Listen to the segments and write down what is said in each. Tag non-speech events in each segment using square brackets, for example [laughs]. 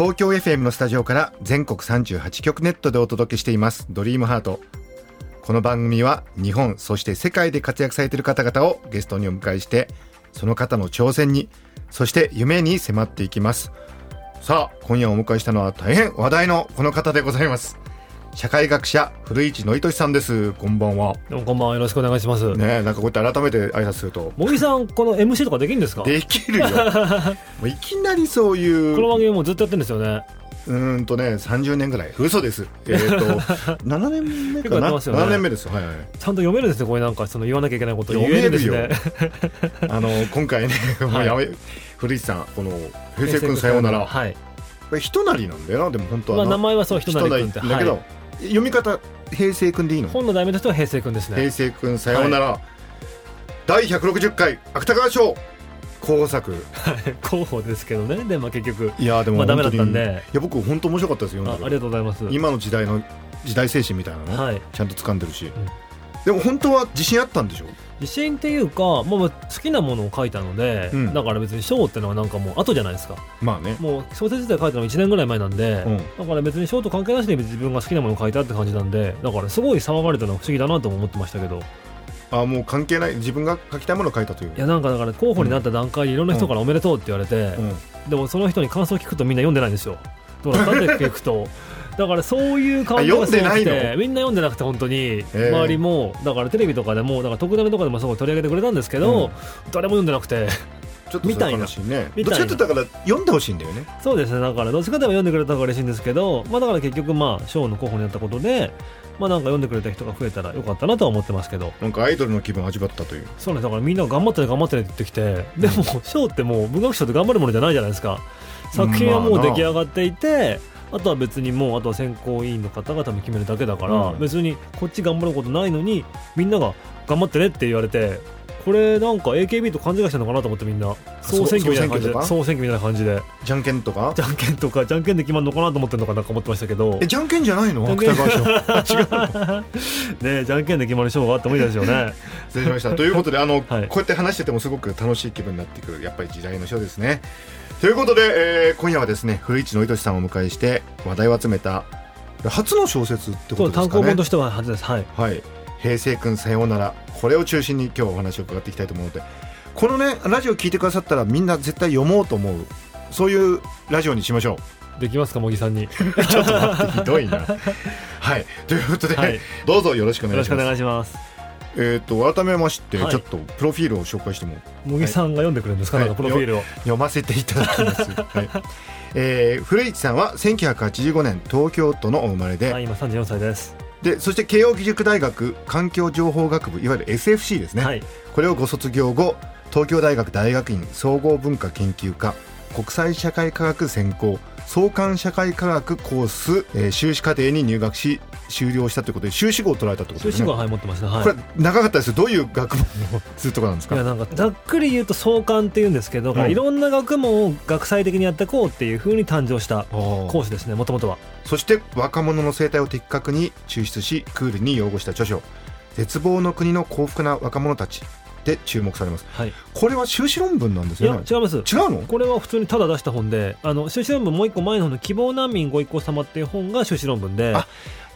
東京 FM のスタジオから全国38局ネットでお届けしています。ドリームハート。この番組は日本そして世界で活躍されている方々をゲストにお迎えしてその方の挑戦にそして夢に迫っていきます。さあ今夜お迎えしたのは大変話題のこの方でございます。社会学者古市憲寿さんですこんばんはこんばんはよろしくお願いします。ねえなんかこうやって改めて挨拶すると茂木さん、この MC とかできるんですか？できるよ [laughs] もういきなりそういうこの番組もうずっとやってるんですよね。うーんとね、30年ぐらい。嘘です。えっ、と、[laughs] 7年目かな、ね7年目です。はいはい。ちゃんと読めるんですね、これなんか、その言わなきゃいけないこと言読めるえるんですね。[laughs] あの、今回ね、もうやめ、古市さん、この、平成君さようなら、はい。これ、ひとなりなんだよな、でも本当はまあ、な。名前はそう、人なり。だけど、はい読み方、平成君でいいの？本の題名としては平成君ですね平。成君さようなら、第160回芥川賞候補作。候補ですけどね。で、まあ結局、いや、でもまあダメだったんでいや、僕、本当面白かったですよ、あありがとうございます。今の時代の時代精神みたいなの、はい。ちゃんと掴んでるし。でも本当は自信あったんでしょ？自信っていうか、もう好きなものを書いたので、うんだから別に賞ってのはなんかもう後じゃないですか。まあね。もう小説自体書いたの1年ぐらい前なんで、うんだから別に賞と関係なしに自分が好きなものを書いたって感じなんで、だからすごい騒がれたのは不思議だなとも思ってましたけど、あもう関係ない自分が書きたいものを書いたといういやなんかだから候補になった段階でいろんな人からおめでとうって言われて、うんでもその人に感想を聞くとみんな読んでないんですよどうだったって聞くとだからそういう感じがすごくてみんな読んでなくて本当に。ー。周りもだからテレビとかでもだから特ダネとかでもすごい取り上げてくれたんですけど、うん。誰も読んでなくて。ちょっとみたいな。どっちかって言ったら読んでほしいんだよね。そうですね。だからどっちかといえば読んでくれた方が嬉しいんですけど、まあ、だから結局まあ賞の候補になったことでまあなんか読んでくれた人が増えたらよかったなとは思ってますけど。なんかアイドルの気分を味わったという。そうね。だからみんなが頑張ってね頑張ってねって言ってきてでも賞ってもう文学賞って頑張るものじゃないじゃないですか。作品はもう出来上がっていて、あとは別にもうあとは選考委員の方々も決めるだけだから、うん。別にこっち頑張ることないのにみんなが頑張ってねって言われてこれなんか AKB と勘違いしてるのかなと思ってみんな。総選挙みたいな感じで。総選挙みたいな感じで。じゃんけんとか？じゃんけんとかじゃんけんで決まるのかなと思ってるのかなと思ってましたけど。えじゃんけんじゃないの？じゃんけん芥川賞。違 [laughs] うねじゃんけんで決まる賞があってもいいですよね。失礼しました。ということであの、[laughs] はい。こうやって話しててもすごく楽しい気分になってくるやっぱり時代の書ですね。ということで、えー今夜はですね古市憲寿さんをお迎えして話題を集めた初の小説ってことですかね。単行本としては初です。はい。はい、平成君さようなら。これを中心に今日はお話を伺っていきたいと思うので。このねラジオ聞いてくださったらみんな絶対読もうと思う。そういうラジオにしましょできますか茂木さんに。[laughs] ちょっと待ってひどいな。はい。ということで、はい。どうぞよろしくお願いします。願いします。えっ、と改めまして、はい。ちょっとプロフィールを紹介しても。茂木さんが読んでくれるんですか、はい。プロフィールを。読ませていただきます、[laughs] はい。えー古市さんは1985年東京都のお生まれで,、はい今34歳ですでそして慶應義塾大学環境情報学部いわゆる SFC ですね、はい。これをご卒業後東京大学大学院総合文化研究科国際社会科学専攻創刊社会科学コース、えー修士課程に入学し修了したということで修士号を取られたってことですね。修士号ははい持ってますねはい。これ長かったですどういう学問をするとかなんですか？いやなんかざっくり言うと創刊っていうんですけど、うん。いろんな学問を学際的にやっていこうっていうふうに誕生したおー。講師ですねもともとは。そして若者の生態を的確に抽出しクールに擁護した著書「絶望の国の幸福な若者たち」で注目されます。はい。これは修士論文なんですいやよね違います。違うの？これは普通にただ出した本であの修士論文もう一個前の方の希望難民ご一行様っていう本が修士論文で。あ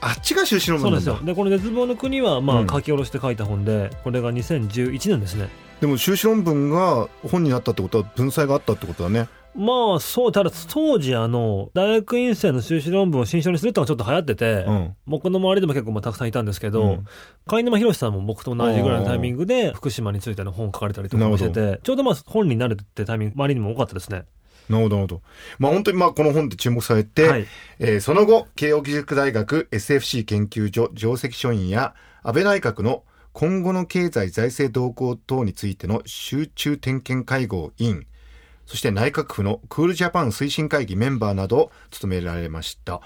あっちが修士論文なんですよ。でこの絶望の国はまあうん。書き下ろして書いた本で、これが2011年ですね。でも修士論文が本になったってことは文才があったってことだねまあそうただ当時あの大学院生の修士論文を新書にするってのがちょっと流行ってて、うん。僕の周りでも結構まあたくさんいたんですけど、うん。貝沼博さんも僕と同じぐらいのタイミングで福島についての本を書かれたりとかもしてなてちょうどまあ本になるってタイミング周りにも多かったですね。なるほどなるほど。まあ本当にまあこの本で注目されて、はい。えーその後慶應義塾大学 SFC 研究所上席書院や安倍内閣の今後の経済財政動向等についての集中点検会合委員そして内閣府のクールジャパン推進会議メンバーなどを務められました。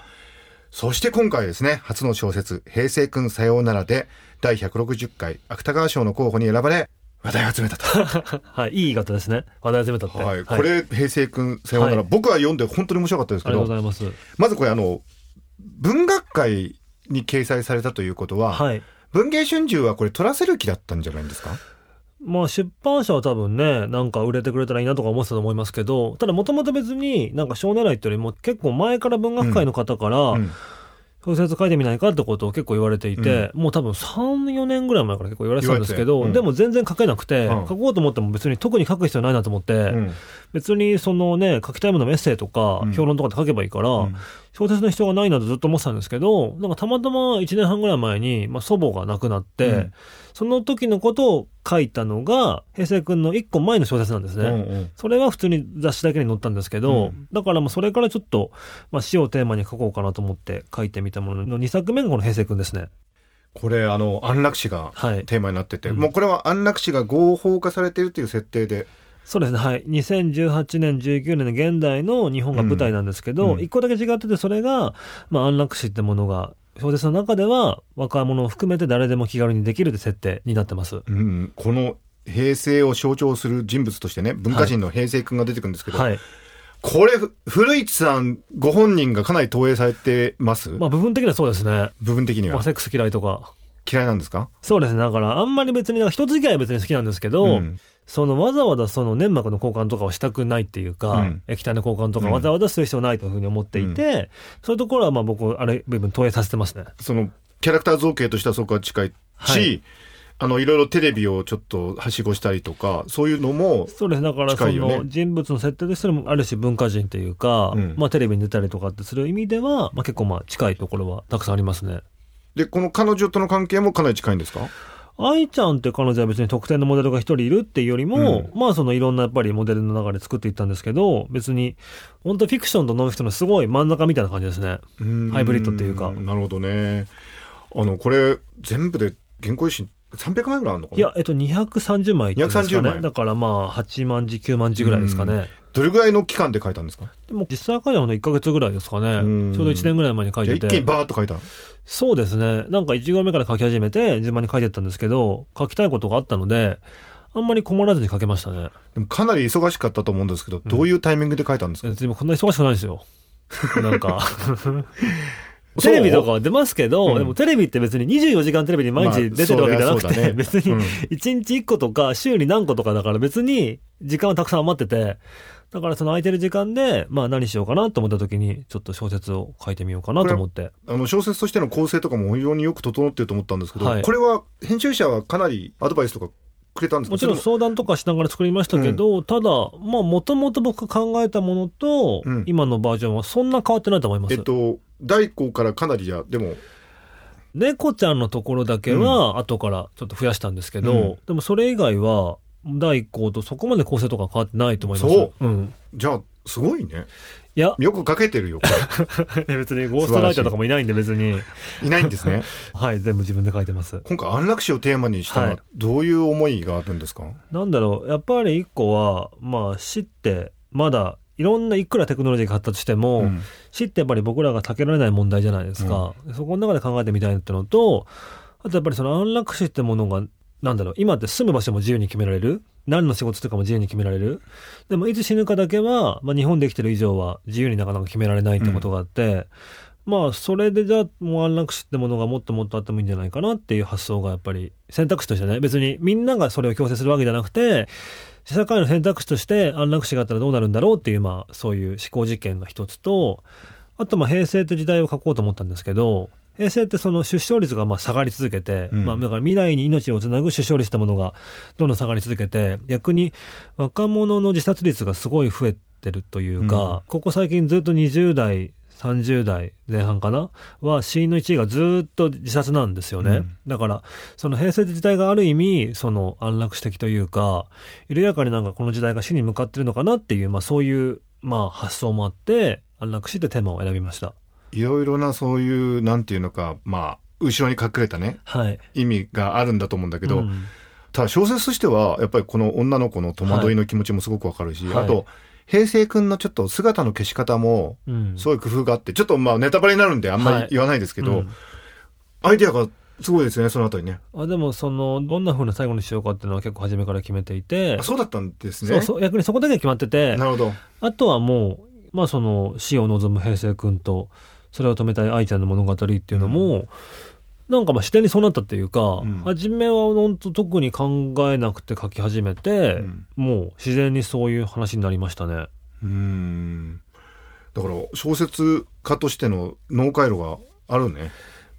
そして今回ですね、初の小説、平成くんさようならで、第160回芥川賞の候補に選ばれ、話題を集めたと。[laughs] はい、いい言い方ですね。話題集めたって。はい。これ、平成くんさようなら、はい僕は読んで本当に面白かったですけありがとうど、ございます。まずこれあの、文学界に掲載されたということは、はい。文芸春秋はこれ取らせる気だったんじゃないんですか？まあ出版社は多分ね、なんか売れてくれたらいいなとか思ってたと思いますけど、ただもともと別になんか小狙いってよりも結構前から文学界の方から、うん。小説書いてみないかってことを結構言われていて、もう多分3、4年ぐらい前から結構言われてたんですけど、うん。でも全然書けなくて、うん。書こうと思っても別に特に書く必要ないなと思って、うん。別にそのね、書きたいもののエッセイとかうん。評論とかで書けばいいから、うん。小説の必要がないなとずっと思ってたんですけど、なんかたまたま1年半ぐらい前に、まあ、祖母が亡くなって、うんその時のことを書いたのが、平成くんの1個前の小説なんですね。うんうんそれは普通に雑誌だけに載ったんですけど、うんだからもうそれからちょっと、まあ、死をテーマに書こうかなと思って書いてみたものの2作目がこの平成くんですね。これあの安楽死がはい。テーマになってて、うんもうこれは安楽死が合法化されているという設定で、そうですね。はい。2018年、19年の現代の日本が舞台なんですけど、うん一個だけ違ってて、それが、まあ、安楽死ってものが、小説の中では若者を含めて誰でも気軽にできるって設定になってます。うん、この平成を象徴する人物としてね文化人の平成君が出てくるんですけど、はい。これふ古市さんご本人がかなり投影されてます、まあ、部分的にはそうですね。部分的にまあ、はセックス嫌いとか。嫌いなんですか？そうですね。だから、あんまり別に、人付き合いは別に好きなんですけど、うん。そのわざわざその粘膜の交換とかをしたくないっていうか、うん。液体の交換とかうん。わざわざする必要ないというふうに思っていて、そういうところはまあ僕、あれ、部分投影させてますね。そのキャラクター造形としてはそこは近いし、はい。あのいろいろテレビをちょっとはしごしたりとかそういうのもそうです。だから、その人物の設定としても、ある種文化人っていうか、うん。まあテレビに出たりとかってする意味では、まあ結構まあ近いところはたくさんありますね。でこの彼女との関係もかなり近いんですか？愛ちゃんって彼女は別に特定のモデルが一人いるっていうよりも、まあそのいろんなやっぱりモデルの中で作っていったんですけど、別に、本当フィクションとノンフィクションのすごい真ん中みたいな感じですね。ハイブリッドっていうか。なるほどね。あのこれ全部で原稿用紙300枚ぐらいあるのかな？いや、えっと、230枚っていうんですか230ね。枚だからまあ、8万字、9万字ぐらいですかね。どれぐらいの期間で書いたんですか？でも、実際書いたの1ヶ月ぐらいですかね。うんちょうど1年ぐらい前に書いてて。一気にバーッと書いたそうですね。なんか1行目から書き始めて、順番に書いてったんですけど、書きたいことがあったので、あんまり困らずに書けましたね。でもかなり忙しかったと思うんですけど、どういうタイミングで書いたんですか、別にこんな忙しくないですよ。なんか。[laughs] テレビとかは出ますけど、うん。でもテレビって別に24時間テレビに毎日出てるわけじゃなくて、まあね別にうん。1日1個とか週に何個とかだから別に時間はたくさん余ってて、だからその空いてる時間で、まあ何しようかなと思った時に、ちょっと小説を書いてみようかなと思って。あの小説としての構成とかも非常によく整ってると思ったんですけど、はい。これは編集者はかなりアドバイスとかくれたんですか？もちろん相談とかしながら作りましたけど、ただ、まあもともと僕が考えたものとうん、今のバージョンはそんな変わってないと思います。えっと大工からかなりじゃでも。猫ちゃんのところだけは後からちょっと増やしたんですけど、うん。でもそれ以外は第一項とそこまで構成とか変わってないと思います。。そう。ん。じゃあすごいね。いや、よく書けてるよ。[laughs] こ別にゴーストライターとかもいないんで別に、れい。ないんですね。[laughs] はい、全部自分で書いてます。今回安楽死をテーマにしたのははい。どういう思いがあるんですか、なんだろう、やっぱり一個は、まあ死ってまだいろんないくらテクノロジーが発達しても、うん。死ってやっぱり僕らが避けられない問題じゃないですか。そこの中で考えてみたいってのと、あとやっぱりその安楽死ってものが、なんだろう、今って住む場所も自由に決められる。何の仕事とかも自由に決められる。でもいつ死ぬかだけは、まあ日本で生きてる以上は自由になかなか決められないってことがあって、まあそれでじゃあもう安楽死ってものがもっともっとあってもいいんじゃないかなっていう発想がやっぱり選択肢としてね、別にみんながそれを強制するわけじゃなくて、社会の選択肢として安楽死があったらどうなるんだろうっていう、まあ、そういう思考実験が一つと、あと、まあ、平成って時代を書こうと思ったんですけど、平成ってその出生率がまあ下がり続けて、うん。まあ、だから未来に命をつなぐ出生率ってものがどんどん下がり続けて、逆に若者の自殺率がすごい増えてるというか、ここ最近ずっと20代、30代前半かなは死因の1位がずっと自殺なんですよね。うんだから、その平成時代がある意味、その安楽死的というか、緩やかになんかこの時代が死に向かってるのかなっていう、まあそういう、まあ発想もあって、安楽死ってテーマを選びました。いろいろなそういうなんていうのかまあ後ろに隠れたねはい。意味があるんだと思うんだけど、うんただ小説としてはやっぱりこの女の子の戸惑いの気持ちもすごくわかるし、はいあと平成くんのちょっと姿の消し方も、うんすごい工夫があって、ちょっとまあネタバレになるんであんまり言わないですけど、うんアイディアがすごいですね、そのあたりね。あでもそのどんな風な最後にしようかっていうのは結構初めから決めていてあそうだったんですね。そうそう逆にそこだけ決まっててなるほど。あとはもうまあその死を望む平成君とそれを止めたい愛ちゃんの物語っていうのも、なんかまあ自然にそうなったっていうか、ん初めは本当特に考えなくて書き始めて、うんもう自然にそういう話になりましたね。うーん。だから小説家としての脳回路があるね。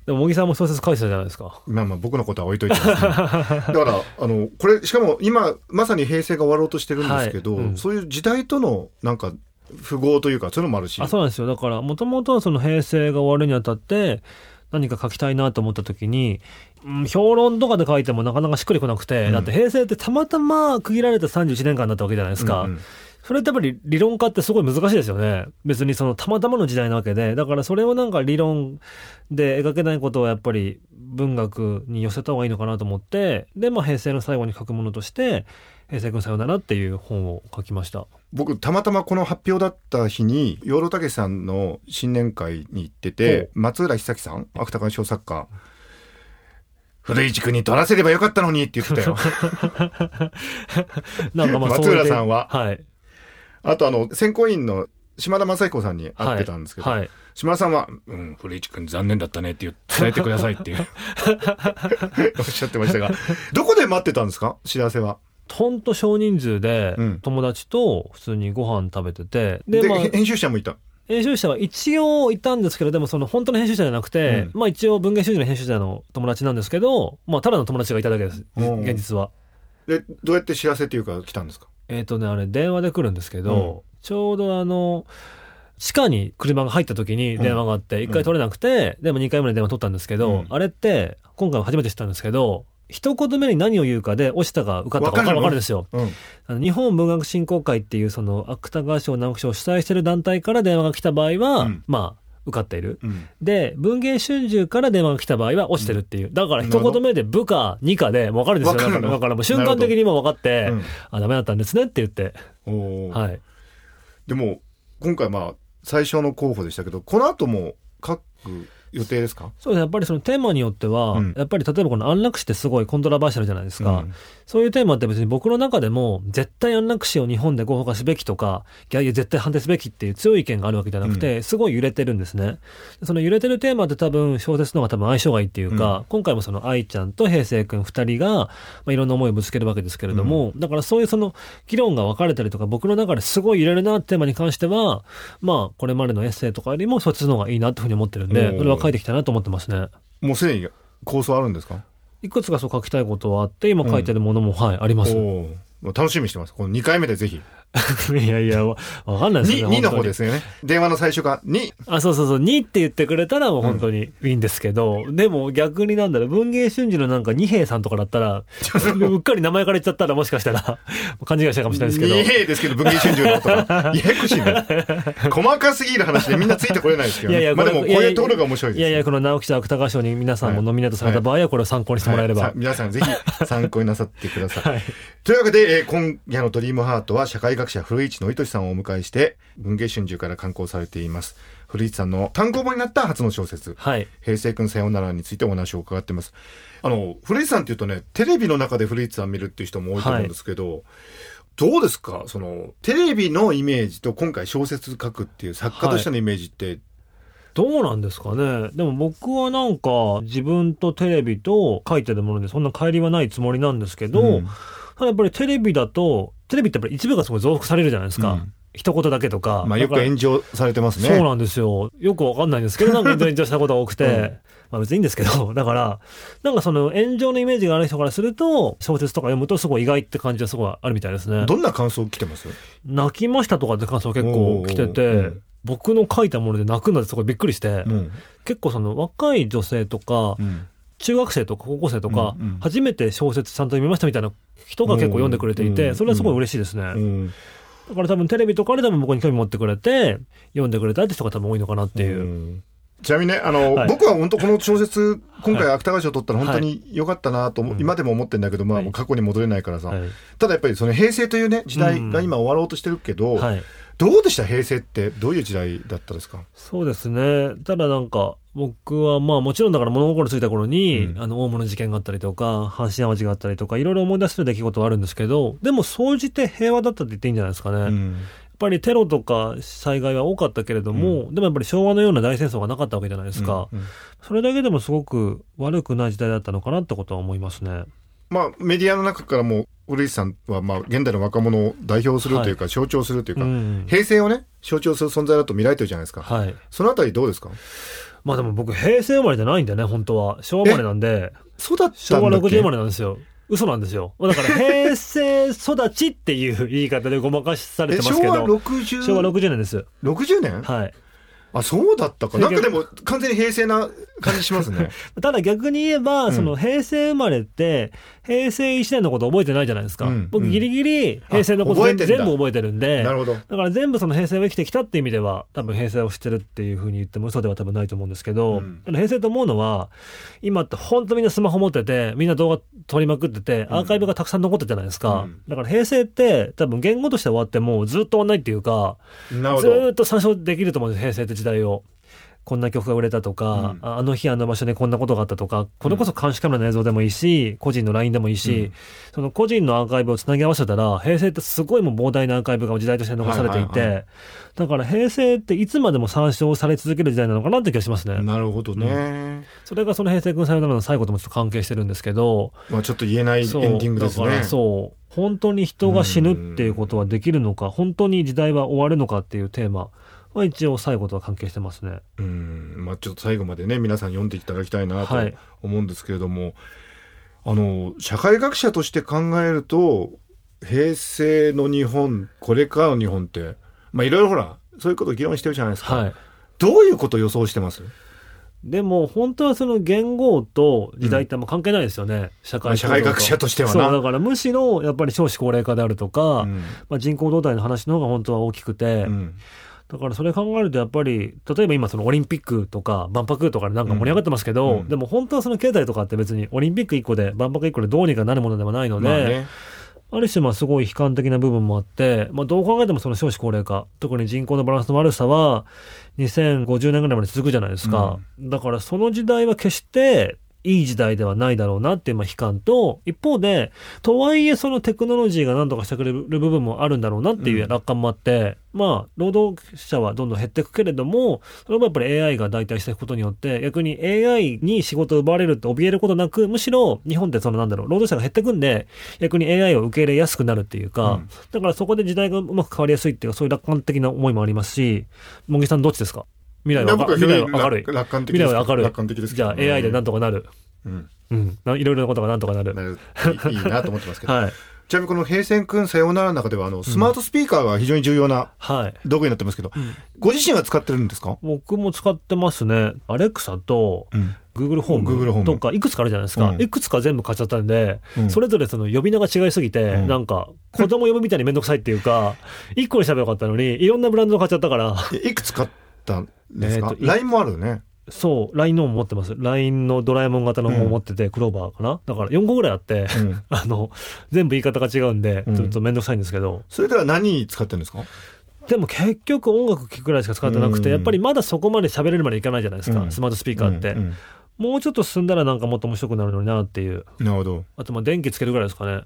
でも茂木さんも小説書いてたじゃないですか。まあまあ僕のことは置いといてね。[laughs] だから、あの、これ、しかも今、まさに平成が終わろうとしてるんですけど、はいうんそういう時代との、なんか、符合というか、そういうのもあるし。あそうなんですよだからもともとその平成が終わるにあたって何か書きたいなと思った時に、うん評論とかで書いてもなかなかしっくりこなくて、うんだって平成ってたまたま区切られた31年間だったわけじゃないですか。うんうんそれってやっぱり理論化ってすごい難しいですよね。別にそのたまたまの時代なわけで。だからそれをなんか理論で描けないことをやっぱり文学に寄せた方がいいのかなと思って、で、まあ平成の最後に書くものとして、平成君さよならっていう本を書きました。僕、たまたまこの発表だった日に、養老孟さんの新年会に行ってて、松浦久樹さん、芥川賞作家、古市君に取らせればよかったのにって言ってたよ。[laughs] なんかまあ松浦さんははい。あと、あの、選考委員の島田正彦さんに会ってたんですけど、はい。島田さんは、うん、古市君残念だったねって言って伝えてくださいっていう [laughs] おっしゃってましたが、どこで待ってたんですか？知らせは。ほんと少人数でうん。友達と普通にご飯食べてて、で、で、まあ、編集者もいた。編集者は一応いたんですけど、でもその本当の編集者じゃなくて、うん。まあ一応文芸春秋の編集者の友達なんですけど、まあただの友達がいただけです、うん。現実は。で、どうやって知らせっていうか来たんですか？えっ、とね、あれ電話で来るんですけど、ちょうどあの、地下に車が入った時に電話があって、一回取れなくて、でも二回目の電話取ったんですけど、うん。あれって、今回も初めて知ったんですけど、一言目に何を言うかで落ちたか受かったか分かるんですよ。うん。あの日本文学振興会っていうその芥川賞直木賞を主催してる団体から電話が来た場合は、うんまあ受かっている。うん。で、文芸春秋から電話が来た場合は落ちてるっていう。だから一言目で部か二かで分かるんですよ。だからだからもう瞬間的にもう分かって、うんあ、ダメだったんですねって言って。はい。でも、今回まあ、最初の候補でしたけど、この後も書く予定ですか？そうですね。やっぱりそのテーマによっては、うん。やっぱり例えばこの安楽死ってすごいコントラバーシャルじゃないですか。うん。そういうテーマって別に僕の中でも、絶対安楽死を日本で合法化すべきとか、いやいや絶対反対すべきっていう強い意見があるわけじゃなくて、すごい揺れてるんですね。その揺れてるテーマって多分小説の方が多分相性がいいっていうか、うん。今回もその愛ちゃんと平成くん二人が、まあ、いろんな思いをぶつけるわけですけれども、だからそういうその議論が分かれたりとか、僕の中ですごい揺れるなってテーマに関しては、まあこれまでのエッセイとかよりも小説の方がいいなっていうふうに思ってるんで、それは書いていきたいなと思ってますね。もうすでに構想あるんですか？いくつかそう書きたいことはあって、今書いてるものも、はい、あります。楽しみにしてます。この2回目でぜひ。[laughs] いやいや、わわかんないです2、よね。2の本当に方ですよね。電話の最初が2。あ、そうそうそう、2って言ってくれたらもう本当にいいんですけど、でも逆になんだろう、文芸春秋のなんか二平さんとかだったら、うっかり名前から言っちゃったらもしかしたら、勘違いしたかもしれないですけど。2兵ですけど、文藝春秋のとか。[laughs] ややこしいね。細かすぎる話でみんなついてこれないですけど、ね。いやいやまあでも、こういうところが面白いです、いやいや、この直木賞芥川賞に皆さんもノミネートされた場合はこれを参考にしてもらえれば。はいさ皆さんぜひ参考になさってください。[laughs] はいというわけで、えー今夜のドリームハートは社会学者古市の糸さんをお迎えして、文芸春秋から刊行されています。古市さんの単行本になった初の小説、はい。平成くんさようならについてお話を伺ってます。あの、古市さんっていうとね、テレビの中で古市さん見るっていう人も多いと思うんですけど、どうですか？その、テレビのイメージと今回小説書くっていう作家としてのイメージって、どうなんですかね？でも僕はなんか自分とテレビと書いてるものでそんな乖離はないつもりなんですけど、うんただやっぱりテレビだと、テレビってやっぱり一部がすごい増幅されるじゃないですか。うん一言だけとか。まあよく炎上されてますね。そうなんですよ。よくわかんないんですけど、なんか炎上したことが多くて、うんまあ別にいいんですけど、[laughs] だから、なんかその炎上のイメージがある人からすると、小説とか読むとすごい意外って感じはすごいあるみたいですね。どんな感想来てます？泣きましたとかって感想結構来てて、僕の書いたもので泣くのですごいびっくりして、うん。結構その若い女性とか、うん。中学生とか高校生とか、うんうん。初めて小説ちゃんと読みましたみたいな人が結構読んでくれていて、うんそれはすごい嬉しいですね。うん。だから多分テレビとかで多分僕に興味持ってくれて、読んでくれたって人が多分多いのかなっていう。ん。ちなみにね、あの、はい。僕は本当この小説、今回はい芥川賞取ったら本当に良かったなと思、うん。今でも思ってんだけど、まあ過去に戻れないからさ、はい。ただやっぱりその平成というね、時代が今終わろうとしてるけど、はい。どうでした？平成ってどういう時代だったですか？そうですね。ただなんか、僕はまあもちろんだから物心ついた頃に、うんあの、大物事件があったりとか、阪神淡路があったりとか、いろいろ思い出せる出来事はあるんですけど、でも総じて平和だったって言っていいんじゃないですかね。やっうんぱりテロとか災害は多かったけれども、でもやっぱり昭和のような大戦争がなかったわけじゃないですか。うんうんそれだけでもすごく悪くない時代だったのかなってことは思いますね。まあメディアの中からも古市さんはまあ現代の若者を代表するというか、象徴するというか、うん。平成をね象徴する存在だと見られてるじゃないですか、はい。そのあたりどうですか？まあでも僕平成生まれじゃないんでね、本当は。昭和生まれなんで、そうだった昭和んだっけ？60生まれなんですよ。嘘なんですよ。だから [laughs] 平成育ちっていう言い方でごまかしされてますけど。60昭和60年です。60年？はい。あそうだったかなんかで平も完全に平成な感じしますね。[laughs] ただ逆に言えば、うん。その平成生まれって、平成1年のこと覚えてないじゃないですか。うん。うん。僕ギリギリ平成のこと全部あ覚えてるんで。なるほど。だから全部その平成を生きてきたっていう意味では、多分平成を知ってるっていうふうに言っても嘘では多分ないと思うんですけど、うん。平成と思うのは、今って本当みんなスマホ持ってて、みんな動画撮りまくってて、アーカイブがたくさん残ってるじゃないですか。うん。だから平成って多分言語として終わってもずっと終わんないっていうか、ずっと参照できると思うんです平成って時代を。こんな曲が売れたとか、うん。ああの日あの場所でこんなことがあったとか、これこそ監視カメラの映像でもいいし、個人の LINE でもいいし、うん。その個人のアーカイブをつなぎ合わせたら、平成ってすごいもう膨大なアーカイブが時代として残されていて、はいはいはだから平成っていつまでも参照され続ける時代なのかなって気がしますね。なるほどね、それがその平成君さよならの最後ともちょっと関係してるんですけど、まあちょっと言えないエンディングですね。だからそう本当に人が死ぬっていうことはできるのか、本当に時代は終わるのかっていうテーマは一応最後とは関係してますね。うん。まあちょっと最後までね皆さん読んでいただきたいなとはい。思うんですけれども、あの社会学者として考えると平成の日本これからの日本ってまあいろいろほらそういうことを議論してるじゃないですか、はい。どういうことを予想してます？でも本当はその言語と時代ってあんま関係ないですよね、社会まあ社会学者としてはな。そうだからむしろやっぱり少子高齢化であるとか、うん。まあ、人口動態の話の方が本当は大きくて、うんだからそれ考えるとやっぱり例えば今そのオリンピックとか万博とかでなんか盛り上がってますけど、うん。でも本当はその経済とかって別にオリンピック1個で万博1個でどうにかなるものではないので、まあね。ある種まあすごい悲観的な部分もあって、まあ、どう考えてもその少子高齢化特に人口のバランスの悪さは2050年ぐらいまで続くじゃないですか、だからその時代は決していい時代ではないだろうなっていうまあ悲観と一方でとはいえそのテクノロジーが何とかしてくれる部分もあるんだろうなっていう楽観もあって、まあ労働者はどんどん減っていくけれどもそれもやっぱり AI が代替していくことによって逆に AI に仕事を奪われるって怯えることなくむしろ日本ってそのなんだろう労働者が減っていくんで逆に AI を受け入れやすくなるっていうか、うん。だからそこで時代がうまく変わりやすいっていうそういう楽観的な思いもありますし茂木さんどっちですか？未来は未来は明るい。楽楽観的未来は明るい。楽観的ですじゃあ AI でなんとかなる、うん。うん、ないろいろなことがなんとかなる。いいなと思ってますけど、[laughs] はい。ちなみにこの平成君さようならの中ではあのスマートスピーカーが非常に重要なはい。道具になってますけど、ご自身は使ってるんですか、僕も使ってますね。アレクサとうん、Google ホー Google ホームムとかいくつかあるじゃないですか、うん。いくつか全部買っちゃったんで、うん。それぞれその呼び名が違いすぎて、うん。なんか子供呼ぶみたいにめんどくさいっていうか一個にしたらよかったのにいろんなブランドを買っちゃったから。えいくつ買ったんですか、えーもあるよね。そう LINE のも持ってます。LINE のドラえもん型のも持ってて、クローバーかな？だから4個ぐらいあって、うん。[laughs] あの全部言い方が違うんでうん。ちょっとめんどくさいんですけど、それでは何に使ってるんですか？でも結局音楽聴くぐらいしか使ってなくて、うん。やっぱりまだそこまで喋れるまでいかないじゃないですか、うん。スマートスピーカーって、うん。うん。もうちょっと進んだらなんかもっと面白くなるのになっていう。なるほど。あとまあ電気つけるぐらいですかね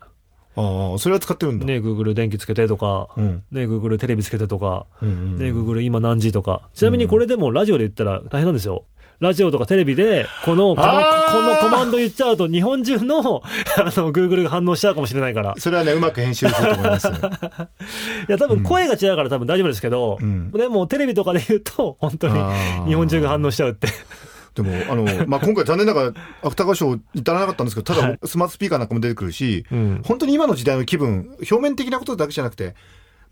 ああそれは使ってるんだ、ね Google 電気つけてとか、うん。ね Google テレビつけてとか、うんうんね Google 今何時とか。ちなみにこれでもラジオで言ったら大変なんですよ。ラジオとかテレビでこのこのコマンド言っちゃうと日本中の [laughs] あの Google が反応しちゃうかもしれないから。それはねうまく編集すると思います [laughs] いや多分声が違うから多分大丈夫ですけど、うん。でもテレビとかで言うと本当に日本中が反応しちゃうってでもあの、まあ、今回残念ながら芥川賞至らなかったんですけどただ、はい。スマートスピーカーなんかも出てくるし、うん。本当に今の時代の気分表面的なことだけじゃなくて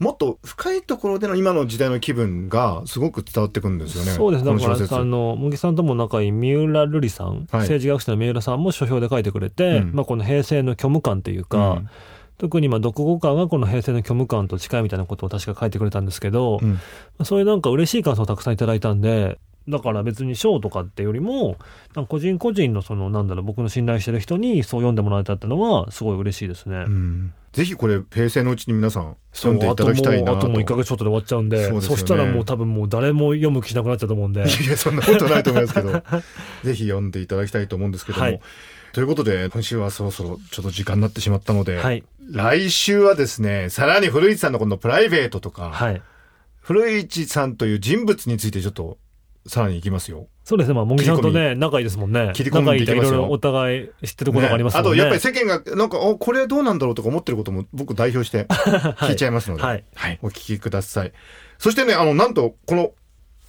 もっと深いところでの今の時代の気分がすごく伝わってくるんですよね。そうです。だから、あの、茂木さんとも仲いい三浦瑠麗さん、政治学者の三浦さんも書評で書いてくれて、うん。まあ、この平成の虚無感っていうか、うん。特にまあ読後感がこの平成の虚無感と近いみたいなことを確か書いてくれたんですけど、うん。そういうなんか嬉しい感想をたくさんいただいたんで、だから別に賞とかってよりも、個人個人のその、なんだろう、僕の信頼してる人にそう読んでもらえたってのは、すごい嬉しいですね。うん。ぜひこれ平成のうちに皆さん読んでいただきたいなとあともう1ヶ月ちょっとで終わっちゃうんでそね。したらもう多分もう誰も読む気しなくなっちゃうと思うんで。いやいやそんなことないと思いますけど。[laughs] ぜひ読んでいただきたいと思うんですけども、はい。ということで今週はそろそろちょっと時間になってしまったので、はい。来週はですねさらに古市さんのこのプライベートとか、はい。古市さんという人物についてちょっとさらにいきますよ。そうですね。まあ茂木さんとね仲いいですもんね。切り込んで仲いきますよ。ろいろお互い知ってることがありますもんね。あとやっぱり世間がなんかおこれはどうなんだろうとか思ってることも僕代表して [laughs] 聞いちゃいますので、はい。お聞きください。そしてねあのなんとこの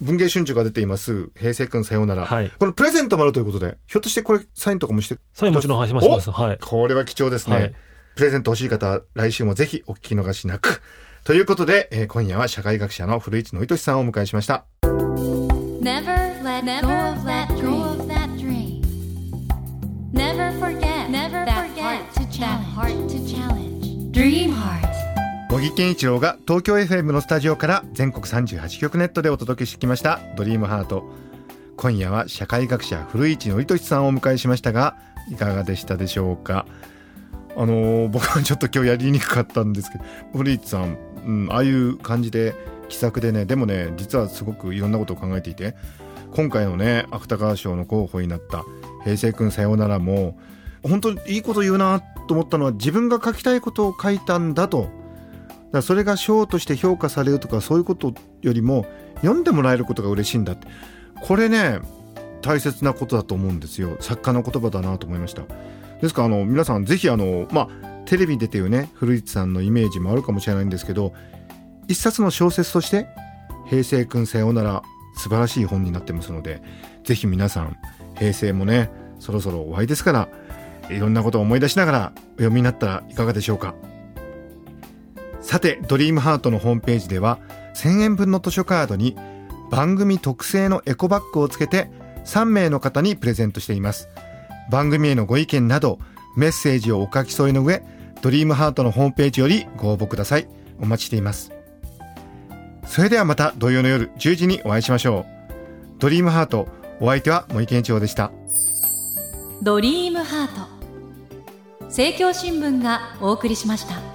文藝春秋が出ています平成くんさようなら、はい。このプレゼントもあるということでひょっとしてこれサインとかもしてそれもちろん話しますはい。これは貴重ですね、はい。プレゼント欲しい方来週もぜひお聞き逃しなく。ということで、えー今夜は社会学者の古市のいとしさんをお迎えしました Never let go of that dream. Never forget that heart to challenge. Dream heart. 茂木健一郎が東京 FM のスタジオから全国38局ネットでお届けしてきました「ドリームハート今夜は社会学者古市憲寿さんをお迎えしましたがいかがでしたでしょうか？あのー僕はちょっと今日やりにくかったんですけど古市さん、うん、ああいう感じで気さくでねでもね実はすごくいろんなことを考えていて今回のね芥川賞の候補になった「平成くんさようなら」も本当にいいこと言うなと思ったのは自分が書きたいことを書いたんだと。だそれが賞として評価されるとかそういうことよりも読んでもらえることが嬉しいんだって。これね大切なことだと思うんですよ。作家の言葉だなと思いました。ですからあの皆さんぜひあのまあテレビに出ていうね古市さんのイメージもあるかもしれないんですけど一冊の小説として「平成くんさようなら」素晴らしい本になってますのでぜひ皆さん平成もねそろそろ終わりですからいろんなことを思い出しながらお読みになったらいかがでしょうか。さてドリームハートのホームページでは1000円分の図書カードに番組特製のエコバッグをつけて3名の方にプレゼントしています。番組へのご意見などメッセージをお書き添えの上ドリームハートのホームページよりご応募ください。お待ちしています。それではまた土曜の夜10時にお会いしましょう。ドリームハートお相手は森健一郎でした。ドリームハート。政教新聞がお送りしました。